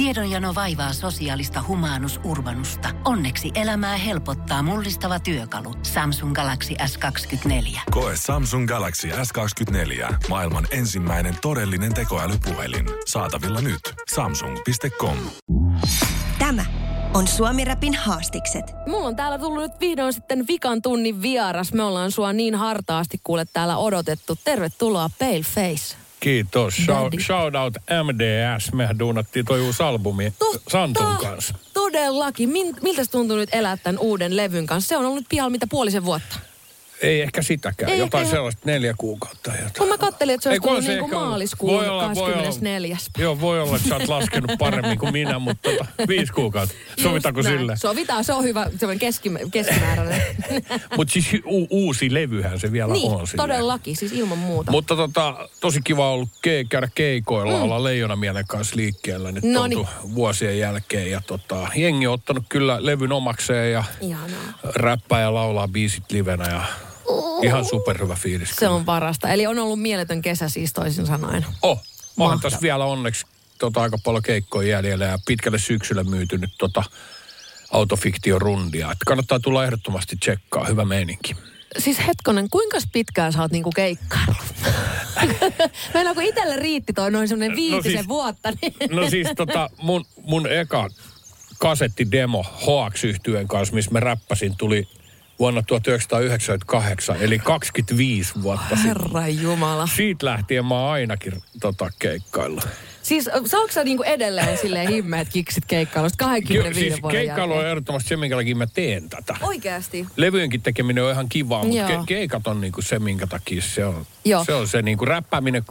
Tiedonjano vaivaa sosiaalista humanus urbanusta. Onneksi elämää helpottaa mullistava työkalu. Samsung Galaxy S24. Koe Samsung Galaxy S24. Maailman ensimmäinen todellinen tekoälypuhelin. Saatavilla nyt. Samsung.com. Tämä on Suomi Rapin haastikset. Mulla on täällä tullut nyt vihdoin sitten vikan tunnin vieras. Me ollaan sua niin hartaasti kuule täällä odotettu. Tervetuloa Pale Face. Kiitos. Shout, shout out MDS. Mehän duunattiin toi uusi albumi Totta. Santun kanssa. Todellakin. Min, miltä tuntuu nyt elää tämän uuden levyn kanssa? Se on ollut pihalla mitä puolisen vuotta. Ei ehkä sitäkään. Ei Jotain ehkä- sellaista neljä kuukautta. Jotain. Kun mä kattelin, että se olisi tullut se niin maaliskuun Voi olla, voi olla. 24. Joo, voi olla, että sä oot laskenut paremmin kuin minä, mutta tota, viisi kuukautta. Sovitaanko sille? Sovitaan, se on hyvä, keski, keskimääräinen. Mutta siis u- uusi levyhän se vielä niin, on. silleen. todellakin, siis ilman muuta. Mutta tota, tosi kiva ollut ke- käydä keikoilla, mm. olla Leijona Mielen kanssa liikkeellä nyt Noniin. oltu vuosien jälkeen. Ja tota, jengi on ottanut kyllä levyn omakseen ja Ihanaa. räppää ja laulaa biisit livenä ja ihan superhyvä fiilis. Se on parasta. Eli on ollut mieletön kesä siis toisin sanoen. Oh, onhan Mahtavaa. tässä vielä onneksi tota, aika paljon keikkoja jäljellä ja pitkälle syksyllä myyty nyt tota autofiktiorundia. Että kannattaa tulla ehdottomasti tsekkaa, hyvä meininki. Siis hetkonen, kuinka pitkään sä oot niinku keikkaillut? Meillä kun itselle riitti toi noin semmoinen viitisen siis- vuotta, niin... No siis tota, mun, mun eka kasettidemo Hoax yhtyeen kanssa, missä mä räppäsin, tuli vuonna 1998, eli 25 vuotta sitten. Herra Jumala. Siitä lähtien mä oon ainakin tota, keikkailla. Siis saako sä niinku edelleen silleen himmeet kiksit keikkailusta 25 siis vuoden keikkailu on ehdottomasti se, minkä takia mä teen tätä. Oikeasti? Levyjenkin tekeminen on ihan kivaa, mutta ke- keikat on niinku se, minkä takia se on. Joo. Se on se niinku räppääminen,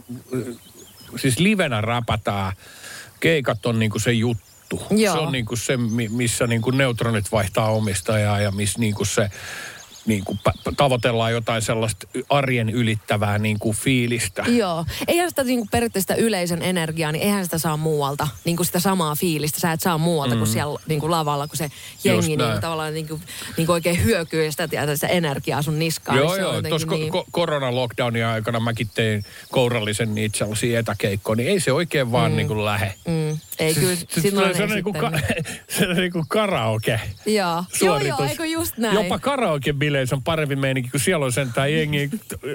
siis livenä räpätään, keikat on niinku se juttu. Joo. Se on niinku se, mi- missä niinku neutronit vaihtaa omistajaa ja missä niinku se niinku pä- tavoitellaan jotain sellaista arjen ylittävää niinku fiilistä. Joo. Eihän sitä niinku periaatteessa sitä yleisön energiaa, niin eihän sitä saa muualta. Niinku sitä samaa fiilistä. Sä et saa muualta kuin siellä niinku lavalla, kun se jengi niinku näin. tavallaan niinku, niinku oikein hyökyy ja sitä, tiedät, sitä energiaa sun niskaan. Joo, niin se joo. Tuossa niin... ko- korona-lockdownin aikana mäkin tein kourallisen niitä sellaisia etäkeikkoja, niin ei se oikein vaan mm. niin kuin lähe. Mm. Ei kyllä, silloin se, on niin kuin, ka- se on niin kuin karaoke. Joo. joo, joo, eikö just näin? Jopa karaoke-bileissä on parempi meininki, kun siellä on sentään jengi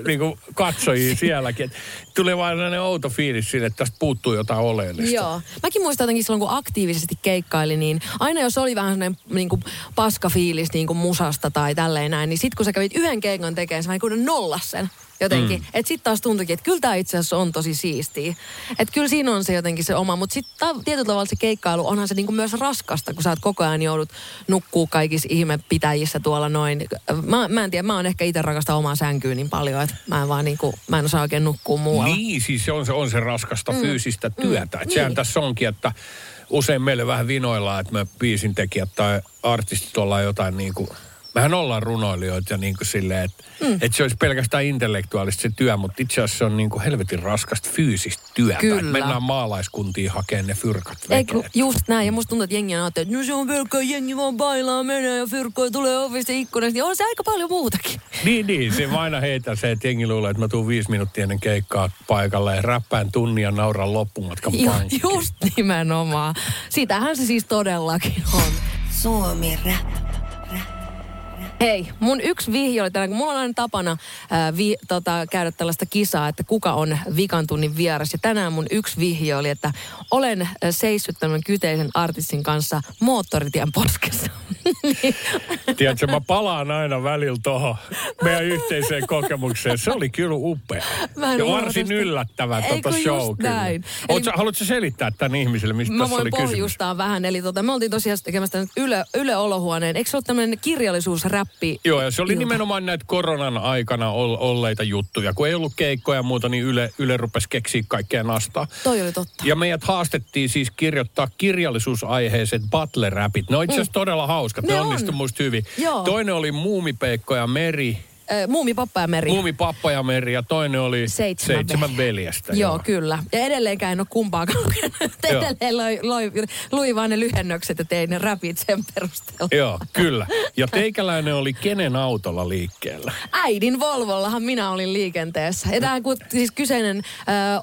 niin kuin katsojia sielläkin. Et tulee vaan sellainen outo fiilis sille, että tästä puuttuu jotain oleellista. Joo. Mäkin muistan jotenkin silloin, kun aktiivisesti keikkaili, niin aina jos oli vähän sellainen niin kuin paskafiilis niin kuin musasta tai tälleen näin, niin sit kun sä kävit yhden keikan tekemään, sä vähän kuin nollas sen jotenkin. Mm. Että sit taas tuntuikin, että kyllä tämä itse asiassa on tosi siistiä. Että kyllä siinä on se jotenkin se oma, mutta sitten tietyllä tavalla se keikkailu, onhan se niinku myös raskasta, kun sä oot koko ajan joudut nukkuu kaikissa ihmepitäjissä tuolla noin. Mä, mä en tiedä, mä oon ehkä itse rakasta omaa sänkyä niin paljon, että mä en vaan niinku, mä en osaa oikein nukkua muualla. Niin, siis se on se, on se raskasta mm. fyysistä työtä. Mm. Sehän Niin. tässä onkin, että usein meille vähän vinoillaan, että me biisintekijät tai artistit ollaan jotain niin kuin, mehän ollaan runoilijoita ja niin kuin silleen, että, mm. että se olisi pelkästään intellektuaalista se työ, mutta itse asiassa se on niin kuin helvetin raskasta fyysistä työtä. Kyllä. Että mennään maalaiskuntiin hakemaan ne fyrkat Ei, just näin. Ja musta tuntuu, että jengi on että no se on pelkkä jengi vaan bailaa, menee ja fyrkkoja tulee ovista ikkunasta. Niin on se aika paljon muutakin. Niin, niin. Se aina heitän se, että jengi luulee, että mä tuun viisi minuuttia ennen keikkaa paikalle ja räppään tunnin ja nauran loppumatkan Ju, pankkiin. just nimenomaan. Sitähän se siis todellakin on. Suomi Rap. Hei, mun yksi vihje oli tänään, kun mulla on aina tapana ää, vi, tota, käydä tällaista kisaa, että kuka on vikan tunnin vieras. Ja tänään mun yksi vihje oli, että olen seissyt tämän kyteisen artistin kanssa moottoritien poskessa. Niin. Tiedätkö, mä palaan aina välillä tuohon meidän yhteiseen kokemukseen. Se oli kyllä upea. Mä Ja varsin yllättävä kun show kyllä. näin. Eli- haluatko selittää tämän ihmiselle, mistä Mä tässä voin oli kysymys? pohjustaa vähän. Eli tota, me oltiin tosiaan tekemässä Yle, Yle Olohuoneen. Eikö se ole tämmöinen kirjallisuusräppi? Joo, ja se oli ilta? nimenomaan näitä koronan aikana ol- olleita juttuja. Kun ei ollut keikkoja ja muuta, niin Yle, Yle rupesi keksiä kaikkea nastaa. Toi oli totta. Ja meidät haastettiin siis kirjoittaa kirjallisuusaiheiset battle-räpit. Ne on itse asiassa todella hauskat, ne, Ne ne on. onnistu musta hyvin. Joo. Toinen oli Muumipeikko ja Meri äh, Muumi, Pappa ja Meri. Muumi Pappa ja Meri ja toinen oli Seitsemän Seitsemän ve- veljestä. Joo, kyllä. Ja edelleenkään en ole kumpaakaan lukenut. Joo. Edelleen loi, loi, luin vaan ne lyhennökset ja tein ne rapit sen perusteella. Joo, kyllä. Ja teikäläinen oli kenen autolla liikkeellä? Äidin Volvollahan minä olin liikenteessä. Ja tämä siis kyseinen ö,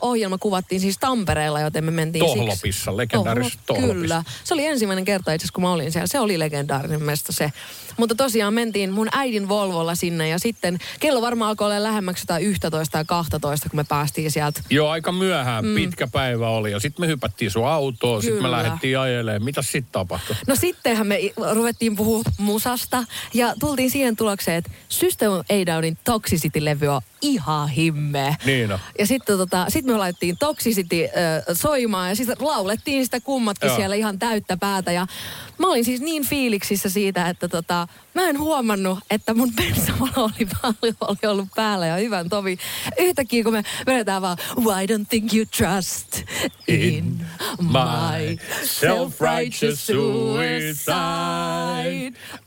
ohjelma kuvattiin siis Tampereella, joten me mentiin Tohlopissa, siksi. legendaarisessa Tohlop, Tohlopissa. Kyllä. Se oli ensimmäinen kerta itse asiassa, kun mä olin siellä. Se oli legendaarinen mesta se. Mutta tosiaan mentiin mun äidin Volvolla sinne ja sitten kello varmaan alkoi olla lähemmäksi jotain 11 tai 12, kun me päästiin sieltä. Joo, aika myöhään, mm. pitkä päivä oli. Ja sitten me hypättiin sun autoon, sitten me lähdettiin ajelemaan. Mitäs sitten tapahtui? No sittenhän me ruvettiin puhua musasta ja tultiin siihen tulokseen, että System of a Downin Toxicity-levy on ihan himmeä. Niin on. Ja sitten tota, sit me laitettiin Toxicity äh, soimaan ja sitten laulettiin sitä kummatkin Joo. siellä ihan täyttä päätä. Ja mä olin siis niin fiiliksissä siitä, että tota, mä en huomannut, että mun bensavalo oli paljon oli ollut päällä ja hyvän tovi. Yhtäkkiä kun me vedetään vaan Why don't think you trust in my self-righteous suicide.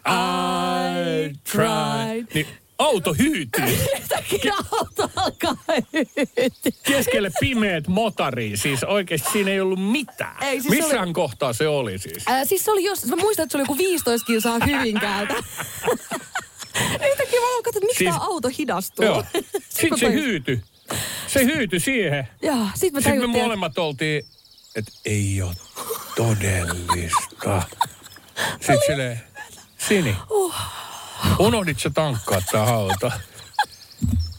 I tried. Niin auto hyytyy Yhtäkkiä auto alkaa hyytyä. keskelle pimeät motariin. Siis oikeasti siinä ei ollut mitään. Ei, siis se Missään oli- kohtaa se oli siis. Ää, siis se oli jos, mä muistan, että se oli joku 15 kilsaa Hyvinkäältä. Yhtäkkiä mä katsoin, että miksi Siis- tämä auto hidastuu. Joo. Sitten Sitten se hyytyi. Se hyytyi siihen. Joo, sit mä Sitten me tajuttiin, että molemmat oltiin, että ei ole todellista. Sitten silleen, Sini, Uh. Unohdit sä tankkaa tää auto?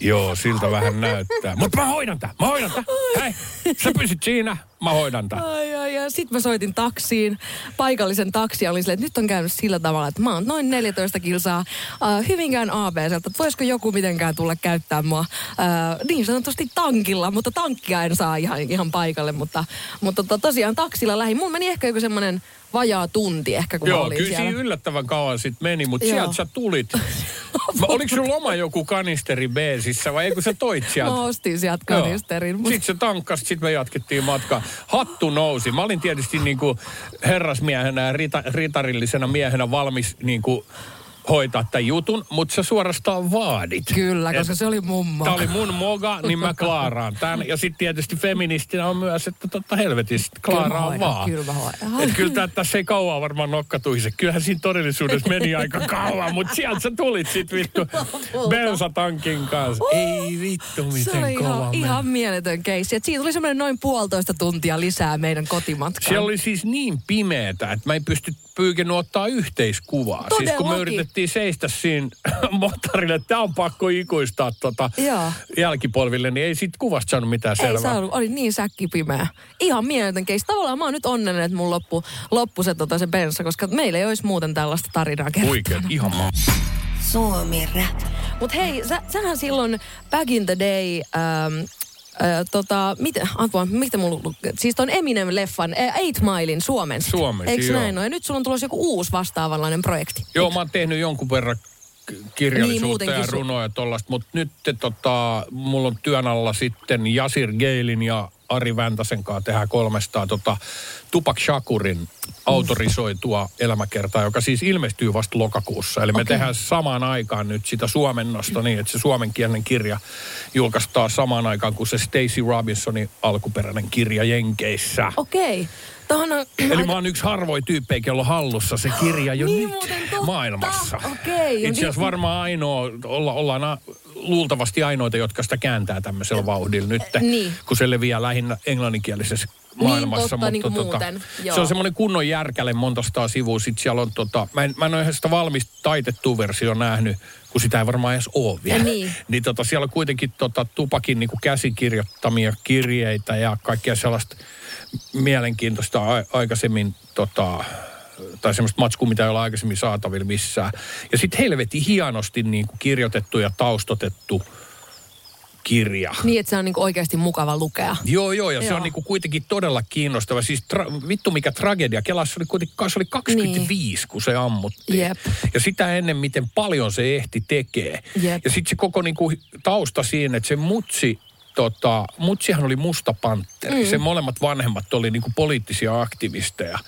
Joo, siltä vähän näyttää. Mutta mä hoidan tää, mä hoidan tää. Hei, sä pysyt siinä, mä hoidan tää. Ai, ai, ai. Sitten mä soitin taksiin, paikallisen taksi ja olin silleen, että nyt on käynyt sillä tavalla, että mä oon noin 14 kilsaa äh, Hyvinkään ABCltä, että voisiko joku mitenkään tulla käyttää mua äh, niin sanotusti tankilla, mutta tankkia en saa ihan, ihan paikalle, mutta, mutta to, tosiaan taksilla lähin. Mulla meni ehkä joku semmoinen vajaa tunti ehkä, kun mä Joo, olin kyllä siellä. yllättävän kauan sitten meni, mutta sieltä sä tulit. Mä, oliko sulla oma joku kanisteri beesissä vai eikö sä toit sieltä? Mä ostin sieltä kanisterin. Mutta... Sitten se tankkas, sitten me jatkettiin matkaa. Hattu nousi. Mä olin tietysti niin kuin herrasmiehenä ja rita, ritarillisena miehenä valmis niin kuin hoitaa tämän jutun, mutta sä suorastaan vaadit. Kyllä, koska Et se oli mummo. Tämä oli mun moga, niin mä klaaraan tämän. Ja sitten tietysti feministinä on myös, että totta helvetistä, Kyllä klaaraan hoidan, vaan. kyllä mä. Et kyllä tää, tässä ei kauan varmaan nokkatuisi. Kyllähän siinä todellisuudessa meni aika kauan, mutta sieltä sä tulit sit vittu bensatankin kanssa. Ei vittu, miten Se oli kova ihan, meni. ihan mieletön keissi. Et Siitä tuli semmoinen noin puolitoista tuntia lisää meidän kotimatkaan. Siellä oli siis niin pimeetä, että mä en pysty pyykinyt ottaa yhteiskuvaa. Siis kun me Todellakin. yritettiin seistä siinä motorille, että tämä on pakko ikuistaa tota Joo. jälkipolville, niin ei siitä kuvasta saanut mitään Ei selvää. saanut, oli niin säkkipimeä. Ihan mieletön keissi. Tavallaan mä oon nyt onnellinen, että mun loppu, loppu se, tota, se bensa, koska meillä ei olisi muuten tällaista tarinaa kerrottavana. ihan maa. Suomi Rap. Mut hei, sä, sähän silloin back in the day... Ähm, tota, mitä, apua, mitä mulla, siis ton Eminem-leffan, Eight Milein suomensi. Suomensi, Eikö joo. näin ole? Ja nyt sulla on tulossa joku uusi vastaavanlainen projekti. Joo, mä oon tehnyt jonkun verran kirjallisuutta Niin, ja runoja ja tollasta, mutta nyt te, tota, mulla on työn alla sitten Jasir Geilin ja Ari Väntäsen kanssa tehdään 300 tota, Tupac Shakurin autorisoitua elämäkertaa, joka siis ilmestyy vasta lokakuussa. Eli me Okei. tehdään samaan aikaan nyt sitä suomennosta niin, että se suomenkielinen kirja julkaistaan samaan aikaan kuin se Stacey Robinsonin alkuperäinen kirja Jenkeissä. Okei. Tuohon on... Eli mä oon yksi harvoin tyyppejä, jolla on hallussa se kirja jo Niin nyt maailmassa. Okei, Itse asiassa varmaan ainoa, olla, ollaan luultavasti ainoita, jotka sitä kääntää tämmöisellä vauhdilla nyt, Niin. kun se leviää lähinnä englanninkielisessä maailmassa. totta, niin kuin muuten, se on semmoinen kunnon järkäle monta sataa sivua. Sitten siellä on tota, mä en, mä en ole ihan sitä valmista taitettua versio nähnyt, kun sitä ei varmaan edes ole vielä. Ja niin. niin tota, siellä on kuitenkin tota, tupakin niin kuin käsikirjoittamia kirjeitä ja kaikkea sellaista mielenkiintoista a- aikaisemmin tota, tai semmoista matskua, mitä ei ole aikaisemmin saatavilla missään. Ja sitten helvetin hienosti niin kuin kirjoitettu ja taustotettu kirja. Niin, että se on niinku oikeasti mukava lukea. Joo, joo, ja se Joo. on niinku kuitenkin todella kiinnostava. Siis tra- vittu mikä tragedia. Kelassa oli kuitenkin se oli 25, kun se ammuttiin. Jep. Ja sitä ennen, miten paljon se ehti tekee. Jep. Ja sitten se koko niinku tausta siinä, että se mutsi, tota, mutsihan oli musta pantteri. Mm. Sen molemmat vanhemmat oli niinku poliittisia aktivisteja.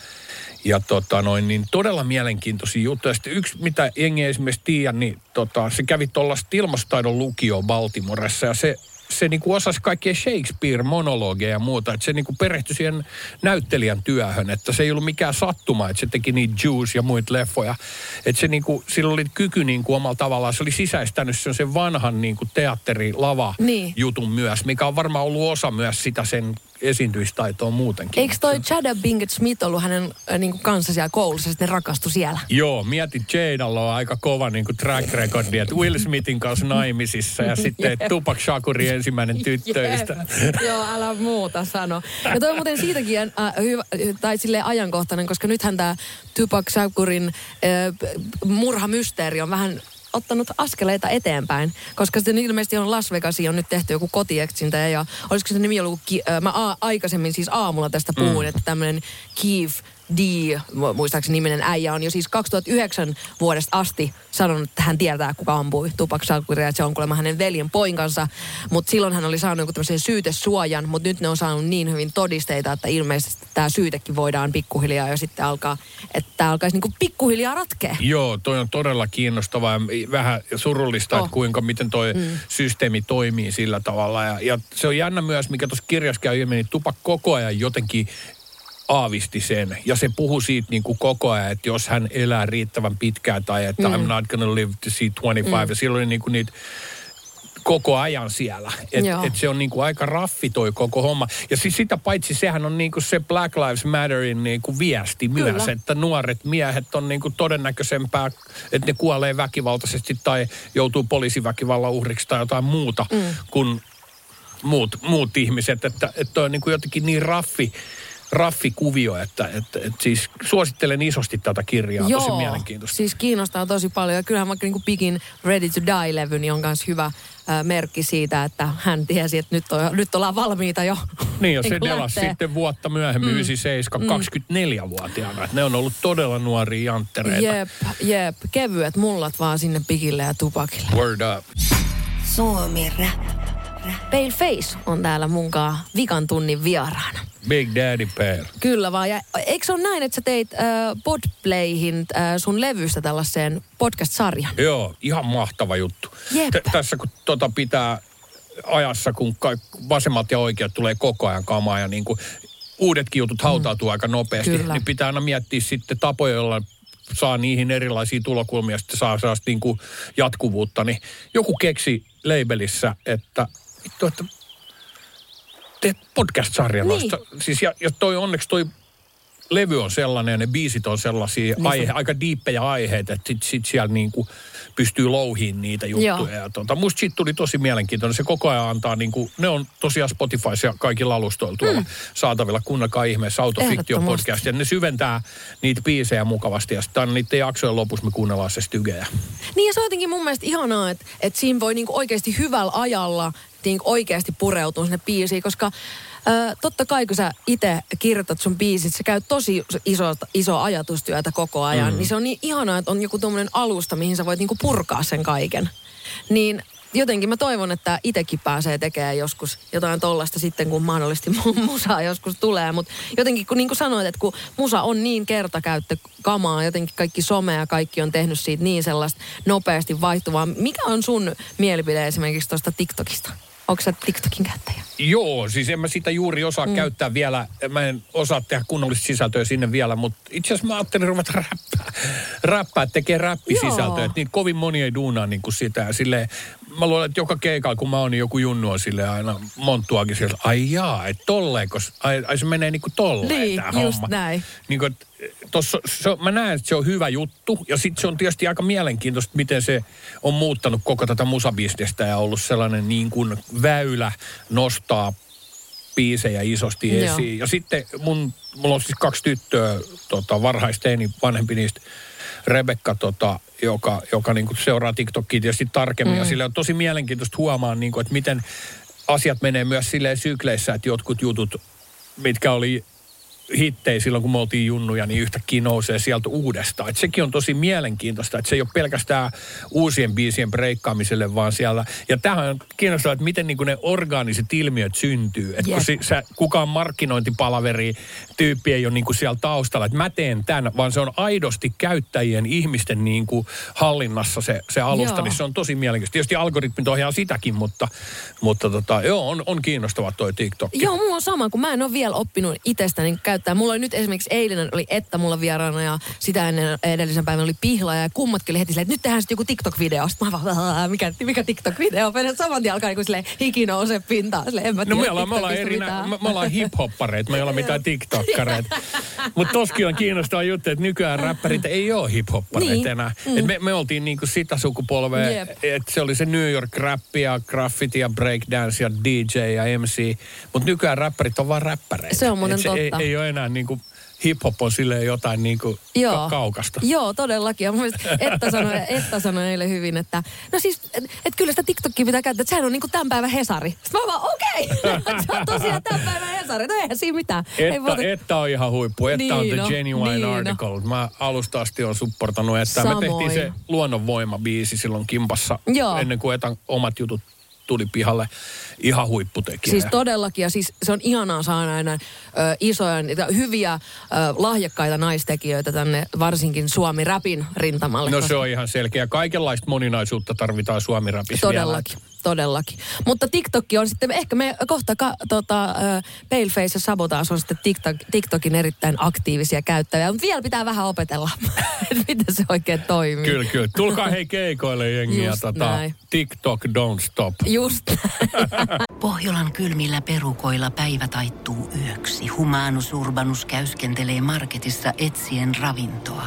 Ja tota noin, niin todella mielenkiintoisia juttuja. Sitten yksi, mitä jengi esimerkiksi tiedä, niin tota, se kävi tuollaista ilmastaidon lukio Baltimoressa ja se se niinku osasi kaikkia Shakespeare-monologeja ja muuta, että se niinku perehtyi siihen näyttelijän työhön, että se ei ollut mikään sattuma, että se teki niitä Juice ja muita leffoja. Että se niinku, sillä oli kyky niinku omalla tavallaan, se oli sisäistänyt sen, sen vanhan niinku teatterilava Niin. jutun myös, mikä on varmaan ollut osa myös sitä sen esiintymistaitoa muutenkin. Eikö toi Chada Pinkett Smith ollut hänen äh, niin kanssa siellä koulussa, sitten ne rakastui siellä? Joo, mieti Jadalla on aika kova niin kuin track recordi, että Will Smithin kanssa naimisissa ja sitten Jep. Tupac Shakurin ensimmäinen tyttöistä. Jep. Joo, älä muuta sano. Ja toi on muuten siitäkin äh, hyvä, tai silleen ajankohtainen, koska nythän tämä Tupac Shakurin äh, murhamysteeri on vähän ottanut askeleita eteenpäin, koska sitten ilmeisesti on Las Vegasiin on nyt tehty joku kotieksintä ja olisiko se nimi ollut, Ki- mä a- aikaisemmin siis aamulla tästä puhuin, mm. että tämmöinen Keith D, mu- muistaakseni niminen äijä on jo siis 2009 vuodesta asti sanonut, että hän tietää, kuka ampui Tupac Shakuria, että se on kuulemma hänen veljen poikansa. Mutta silloin hän oli saanut joku tämmöisen syytesuojan, mutta nyt ne on saanut niin hyvin todisteita, että ilmeisesti tämä syytekin voidaan pikkuhiljaa jo sitten alkaa, että tämä alkaisi niinku pikkuhiljaa ratkea. Joo, toi on todella kiinnostavaa ja vähän surullista, Oh. että kuinka, miten toi mm. systeemi toimii sillä tavalla. Ja, ja se on jännä myös, mikä tuossa kirjassa käy ilmi, niin Tupac koko ajan jotenkin aavisti sen. Ja se puhui siitä niin kuin koko ajan, että jos hän elää riittävän pitkään tai että mm. I'm not gonna live to see 25. Mm. Ja silloin oli niin kuin niitä koko ajan siellä. Että Joo. et se on niinku aika raffi toi koko homma. Ja siis sitä paitsi sehän on niinku se Black Lives Matterin niinku viesti Kyllä. myös, että nuoret miehet on niinku todennäköisempää, että ne kuolee väkivaltaisesti tai joutuu poliisiväkivallan uhriksi tai jotain muuta mm. kuin muut, muut ihmiset. Että, että toi on niinku jotenkin niin raffi, raffi kuvio, että, että, että siis suosittelen isosti tätä kirjaa, tosi mielenkiintoista. siis kiinnostaa tosi paljon. Ja kyllähän vaikka niinku Pikin Ready to Die-levy niin on myös hyvä merkki siitä, että hän tiesi, että nyt, on, nyt ollaan valmiita jo. Niin, ja se niinku delas lähtee. sitten vuotta myöhemmin, mm. 97, 24-vuotiaana. Että ne on ollut todella nuoria janttereita. Jep, jep. Kevyet mullat vaan sinne Pikille ja Tupakille. Word up. Suomi rap. Pale Face on täällä munkaan vikan tunnin vieraana. Big Daddy Pear. Kyllä vaan. Ja eikö se ole näin, että sä teit äh, Podplayhin äh, sun levystä tällaiseen podcast-sarjan? Joo, ihan mahtava juttu. T- tässä kun tota pitää ajassa, kun kaik- vasemmat ja oikeat tulee koko ajan kamaa ja niin kuin uudetkin jutut hautautuu mm. aika nopeasti, Kyllä. niin pitää aina miettiä sitten tapoja, joilla saa niihin erilaisia tulokulmia sitten saa sellaista niin kuin jatkuvuutta. Niin joku keksi labelissä, että vittu, että teet podcast-sarjan. Niin. noista. Siis ja, ja toi onneksi toi levy on sellainen ja ne biisit on sellaisia Niin aihe, aika diippejä aiheita, että sit, sit siellä niinku pystyy louhiin niitä juttuja. Joo. Ja tota, musta siitä tuli tosi mielenkiintoinen. Se koko ajan antaa niinku, ne on tosiaan Spotifyssa ja kaikilla alustoilla tuolla mm. saatavilla. Kuunnelkaa ihmeessä Autofiktio podcast. Ja ne syventää niitä biisejä mukavasti. Ja sitten niiden jaksojen lopussa me kuunnellaan se stygejä. Niin ja se on jotenkin mun mielestä ihanaa, että, että siinä voi niinku oikeasti hyvällä ajalla niinku oikeasti pureutua sinne biisiin, koska Ö, totta kai kun sä itse kirjoitat sun biisit, sä käyt tosi iso, iso ajatustyötä koko ajan, mm. niin se on niin ihanaa, että on joku tuommoinen alusta, mihin sä voit niinku purkaa sen kaiken. Niin jotenkin mä toivon, että itekin pääsee tekemään joskus jotain tollasta sitten, kun mahdollisesti mu- musaa joskus tulee. Mutta jotenkin, kun niin kuin sanoit, että kun musa on niin kertakäyttökamaa, jotenkin kaikki some ja kaikki on tehnyt siitä niin sellaista nopeasti vaihtuvaa. Mikä on sun mielipide esimerkiksi tuosta TikTokista? Onko sä TikTokin käyttäjä? Joo, siis en mä sitä juuri osaa mm. käyttää vielä. Mä en osaa tehdä kunnollista sisältöä sinne vielä, mutta itse asiassa mä ajattelin ruveta räppää. Räppää, tekee räppisisältöä. Että niin kovin moni ei duunaa niin kuin sitä. Silleen, mä luulen, että joka keikalla, kun mä oon, niin joku junnu on silleen aina monttuakin sieltä. Ai jaa, että tolleen, kos, ai, ai se menee niin kuin tolleen Niin, tää just homma. näin. Niin kuin, tossa, se, mä näen, että se on hyvä juttu. Ja sitten se on tietysti aika mielenkiintoista, miten se on muuttanut koko tätä musabisnestä ja ollut sellainen niin kuin väylä nostaa biisejä isosti Joo. esiin. Ja sitten mun, mulla on siis kaksi tyttöä, tota, varhaisteini, vanhempi niistä, Rebekka, tota, joka, joka niin kuin seuraa TikTokia tietysti tarkemmin. Mm. Ja sille on tosi mielenkiintoista huomaa, niin kuin, että miten asiat menee myös silleen sykleissä, että jotkut jutut, mitkä oli hittejä silloin, kun me oltiin junnuja, niin yhtäkkiä nousee sieltä uudestaan. Et sekin on tosi mielenkiintoista, että se ei ole pelkästään uusien biisien breikkaamiselle, vaan siellä. Ja tämähän on kiinnostavaa, että miten niin ne orgaaniset ilmiöt syntyy. Että kun si, sä, kukaan markkinointipalaveri tyyppi ei ole niin siellä taustalla, että mä teen tämän, vaan se on aidosti käyttäjien ihmisten niin kuin hallinnassa se, se alusta, Joo. niin se on tosi mielenkiintoista. Tietysti algoritmit ohjaa sitäkin, mutta, mutta tota, joo, on, on kiinnostava toi TikTok. Joo, mulla on sama, kun mä en ole vielä oppinut itsestäni käyttää. Mulla oli nyt esimerkiksi eilinen oli Etta mulla vieraana ja sitä ennen edellisen päivän oli Pihla ja kummatkin oli heti silleen, että nyt tehdään sitten joku TikTok-video. Sitten mä vaan, "Aa, mikä, mikä TikTok-video? Mä saman tien alkaa niin silleen hiki nousee pintaan. Silleen, en mä No tiedä me ollaan, me ollaan, eri, me, me ollaan hip-hoppareita, me ei olla mitään tiktokkareita. Mutta toskin on kiinnostava juttu, että nykyään räppärit ei ole hip-hoppareita Niin. enää. Et me, me oltiin niinku sitä sukupolvea, Jep. että se oli se New York rappi ja graffiti ja breakdance ja DJ ja MC. Mutta nykyään räppärit on vaan räppäreitä. Se on muuten Et Ei, totta. ei ole enää niinku, hip-hop on silleen jotain niinku Joo. ka- kaukasta. Joo, todellakin. Ja mun Etta sanoi, Etta sanoi eilen hyvin, että no siis, että et kyllä sitä TikTokia pitää käyttää, että sehän on niinku tämän päivän Hesari. Sitten mä vaan, okei, se on tosiaan tämän päivän Hesari. No eihän siinä mitään. ei Että, muuta- että on ihan huippu. Että on Niin the no, genuine niin no. article. Mä alusta asti on supportanut että Me tehtiin se luonnonvoima-biisi silloin kimpassa Joo. ennen kuin Etan omat jutut tuli pihalle. Ihan huipputekijä. Siis todellakin, ja siis se on ihanaa saada aina ö, isoja, hyviä, ö, lahjakkaita naistekijöitä tänne, varsinkin Suomi-räpin rintamalle. No se on ihan selkeä. Kaikenlaista moninaisuutta tarvitaan suomi-rapissa Todellakin, todellakin. Mutta TikTok on sitten, ehkä me kohta ka, tota, äh, Paleface ja Sabotage on sitten TikTok, TikTokin erittäin aktiivisia käyttäjiä. Mutta vielä pitää vähän opetella, että miten se oikein toimii. Kyllä, kyllä. Tulkaa hei keikoille jengi ja Just tota, näin. TikTok don't stop. Just Pohjolan kylmillä perukoilla päivä taittuu yöksi. Humanus Urbanus käyskentelee marketissa etsien ravintoa.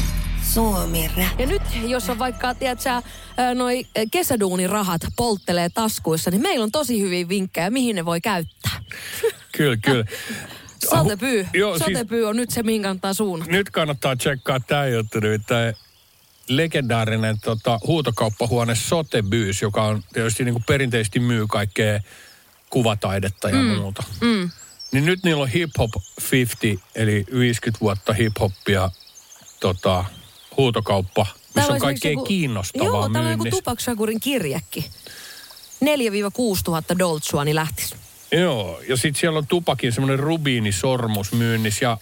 Suomi rap. Ja nyt, jos on vaikka, tiedätkö, noi kesäduunirahat polttelee taskuissa, niin meillä on tosi hyviä vinkkejä, mihin ne voi käyttää. Kyllä, kyllä. Sotepyy. Joo, siis- Sotepyy on nyt se, mihin kannattaa suunnata. nyt kannattaa tsekkaa tämä juttu nimittäin legendaarinen tota, huutokauppahuone Sotheby's, joka on tietysti niin kuin perinteisesti myy kaikkea kuvataidetta ja mm. muuta. Mm. Niin nyt niillä on Hip Hop 50, eli 50 vuotta hip hoppia tota, huutokauppa, missä Täällä on kaikkea joku- kiinnostavaa Joo, täällä on joku Shakurin kirjekki. 4-6 tuhatta doltsua, niin lähtis. Joo, ja sitten siellä on Tupakin semmoinen rubiinisormus myynnissä ja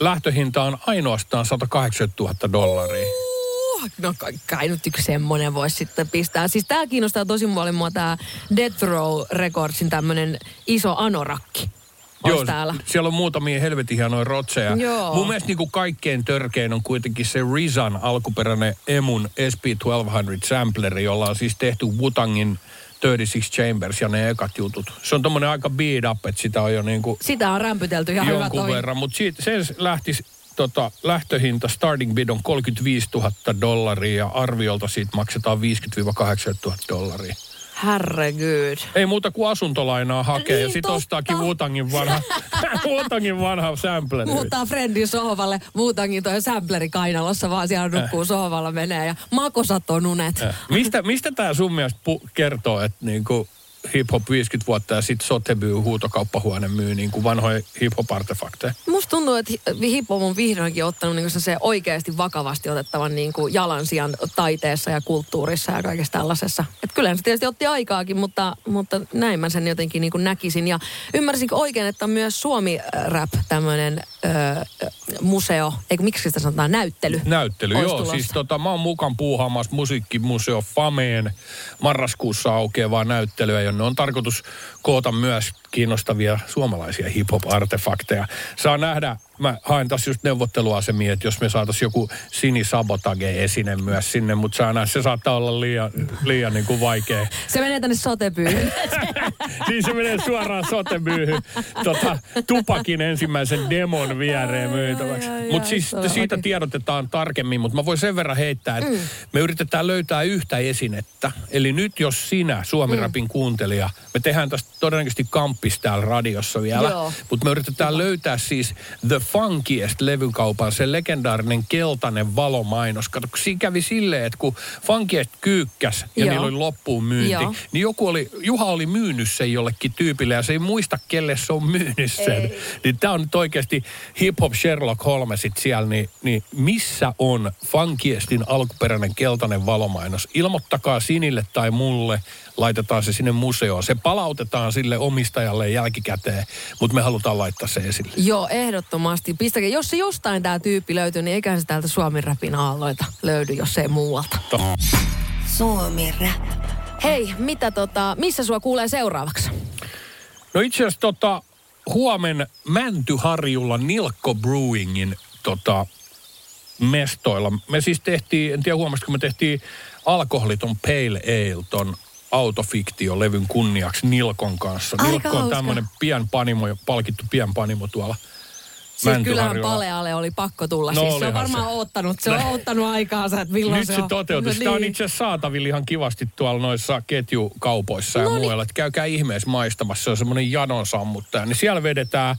lähtöhinta on ainoastaan 180 000 dollaria. Uh, no kai, kai nyt yksi semmoinen voisi sitten pistää. Siis tää kiinnostaa tosi paljon mua tää Death Row Recordsin tämmönen iso anorakki. Joo, täällä. siellä on muutamia helvetin hienoja rotseja. Joo. Mun mielestä niinku kaikkein törkein on kuitenkin se Rizan alkuperäinen Emun SP1200 sampleri, jolla on siis tehty Wutangin 36 Chambers ja ne ekat jutut. Se on tommonen aika beat up, että sitä on jo niinku Sitä on rämpytelty ihan hyvä jonkun toi. verran. Mutta se lähtisi tota, lähtöhinta, starting bid on 35 000 dollaria ja arviolta siitä maksetaan 50-80 000 dollaria. Herregud. Ei muuta kuin asuntolainaa hakee Niin, ja sitten totta. ostaakin Wutangin vanha, Wutangin vanha sampleri. Muuttaa friendin sohvalle, muutakin toi sampleri kainalossa, vaan siellä nukkuu sohvalla menee ja makosatoo nunet. Äh. Mistä, mistä tämä sun mielestä pu- kertoo, että niinku hip-hop 50 vuotta ja sitten Sotheby huutokauppahuone myy niinku vanhoja hip-hop-artefakteja? Musta tuntuu, että hi- hip-hop on vihdoinkin ottanut niinku se oikeasti vakavasti otettavan niinku jalansijan taiteessa ja kulttuurissa ja kaikessa tällaisessa. Et kyllähän se tietysti otti aikaakin, mutta, mutta näin mä sen jotenkin niinku näkisin. Ja ymmärsinkö oikein, että on myös Suomi-rap tämmöinen museo, eikö miksi sitä sanotaan, näyttely? Näyttely, joo. tulossa. Siis tota, mä oon mukaan puuhaamassa musiikkimuseo Fameen marraskuussa aukeavaa näyttelyä, jonne on tarkoitus koota myös kiinnostavia suomalaisia hip-hop-artefakteja. Saa nähdä mä haen tässä just neuvotteluasemia, että jos me saataisiin joku sinisabotage-esine myös sinne, mutta se, aina, se saattaa olla liian, liian niin kuin vaikea. Se menee tänne sotepyyhyn. niin se menee suoraan sotemyyhyn tota, tupakin ensimmäisen demon viereen myytäväksi. Mutta siis siitä tiedotetaan tarkemmin, mutta mä voin sen verran heittää, että mm. me yritetään löytää yhtä esinettä. Eli nyt jos sinä, Suomi-rapin mm. kuuntelija, me tehdään tästä todennäköisesti kamppis täällä radiossa vielä, mutta me yritetään Hyvä. löytää siis The Funkiest levykaupan, se legendaarinen keltainen valomainos. Kato, siinä kävi silleen, että kun Funkiest kyykkäs ja Joo. niillä oli loppuun myynti, Joo. niin joku oli, Juha oli myynyt sen jollekin tyypille ja se ei muista, kelle se on myynyt sen. Ei. Niin tämä on nyt oikeasti hip-hop Sherlock Holmesit siellä, niin, niin missä on Funkiestin alkuperäinen keltainen valomainos? Ilmoittakaa Sinille tai mulle, laitetaan se sinne museoon. Se palautetaan sille omistajalle jälkikäteen, mutta me halutaan laittaa se esille. Joo, ehdottomasti. Pistäkää, jos se jostain tämä tyyppi löytyy, niin eiköhän se täältä Suomen räpin aalloita löydy, jos ei muualta. Suomi rap. Hei, mitä tota, missä sua kuulee seuraavaksi? No itse asiassa tota, huomen Mäntyharjulla Nilkko Brewingin tota, mestoilla. Me siis tehtiin, en tiedä huomasitko, me tehtiin alkoholiton Pale Ale ton autofiktio-levyn kunniaksi Nilkon kanssa. Aika Nilkko on tämmöinen pienpanimo, palkittu pienpanimo tuolla Siis kyllähän Paleale oli pakko tulla. No, siis se on varmaan se. Oottanut, se on ottanut aikaansa, että milloin Nyt se, se toteutui. Sitä on niin. itse asiassa saatavilla ihan kivasti tuolla noissa ketjukaupoissa no ja niin. muualla. Että käykää ihmeessä maistamassa. Se on semmoinen janon sammuttaja. Niin siellä vedetään.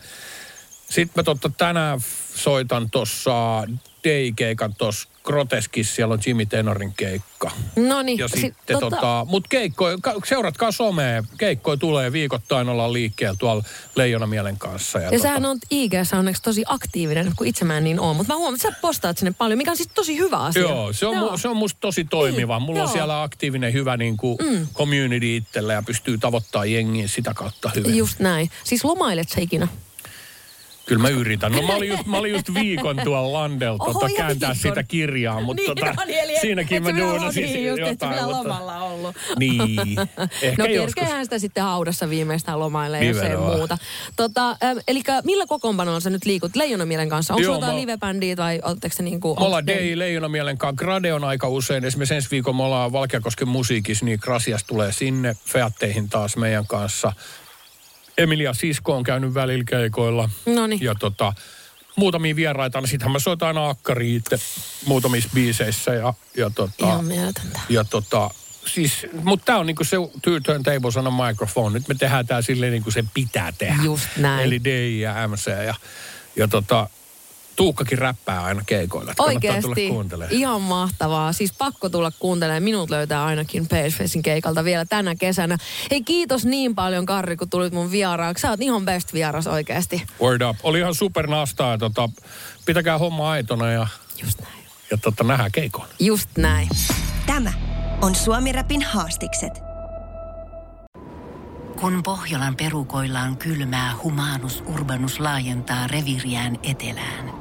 Sitten mä totta tänään soitan tuossa day-keikan tuossa Groteskissa, siellä on Jimmy Tenorin keikka. No niin. Ja sitten tota... tota mut keikko, seuratkaa somea, keikkoja tulee viikoittain, ollaan liikkeellä tuolla Leijona Mielen kanssa. Ja, ja tota... sähän on ig onneksi tosi aktiivinen, kun itse mä en niin ole, mutta mä huomaan, että sä postaat sinne paljon, mikä on siis tosi hyvä asia. Joo, se on, Joo. Mu, se on musta tosi toimiva. Niin, Mulla joo. on siellä aktiivinen hyvä niin kuin mm. community itsellä ja pystyy tavoittamaan jengiä sitä kautta hyvin. Just näin. Siis lomailet sä ikinä? Kyllä mä yritän. No mä olin just, mä olin just viikon tuolla Landella tota, kääntää viikon. sitä kirjaa, mutta niin, tota, no niin, eli siinäkin mä duunasin niin, just, jotain. Niin, mutta... lomalla ollut. Niin, ehkä No kerkeähän sitä sitten haudassa viimeistään lomaille, jos ei muuta. Tota, ähm, eli millä kokoonpanolla sä nyt liikut Leijonamielen kanssa? Onko sulla mä... livebändiä vai oletteko se niinku... Me ollaan Dei Leijonamielen kanssa. Grade on aika usein. Esimerkiksi ensi viikolla me ollaan Valkeakosken musiikissa, niin Krasias tulee sinne. Featteihin taas meidän kanssa. Emilia Sisko on käynyt välillä keikoilla. Noniin. Ja tota, muutamia vieraita, niin sittenhän mä soitan aina akkari itse muutamissa biiseissä. Ja, ja tota, Ihan mieletöntä. Ja tota, siis, mutta tämä on niinku se two turntable sana microphone. Nyt me tehdään tämä silleen niin kuin se pitää tehdä. Just näin. Eli D ja MC ja, ja tota, Tuukkakin räppää aina keikoilla. Oikeesti. Ihan mahtavaa. Siis pakko tulla kuuntelemaan. Minut löytää ainakin Pagefacein keikalta vielä tänä kesänä. Hei kiitos niin paljon Karri, kun tulit mun vieraaksi. Sä oot ihan best vieras oikeasti. Word up. Oli ihan super nastaa. Tota, pitäkää homma aitona ja, Just näin. ja tota, nähdään keikoon. Just näin. Tämä on Suomi Rapin haastikset. Kun Pohjolan perukoillaan kylmää, humanus urbanus laajentaa reviriään etelään –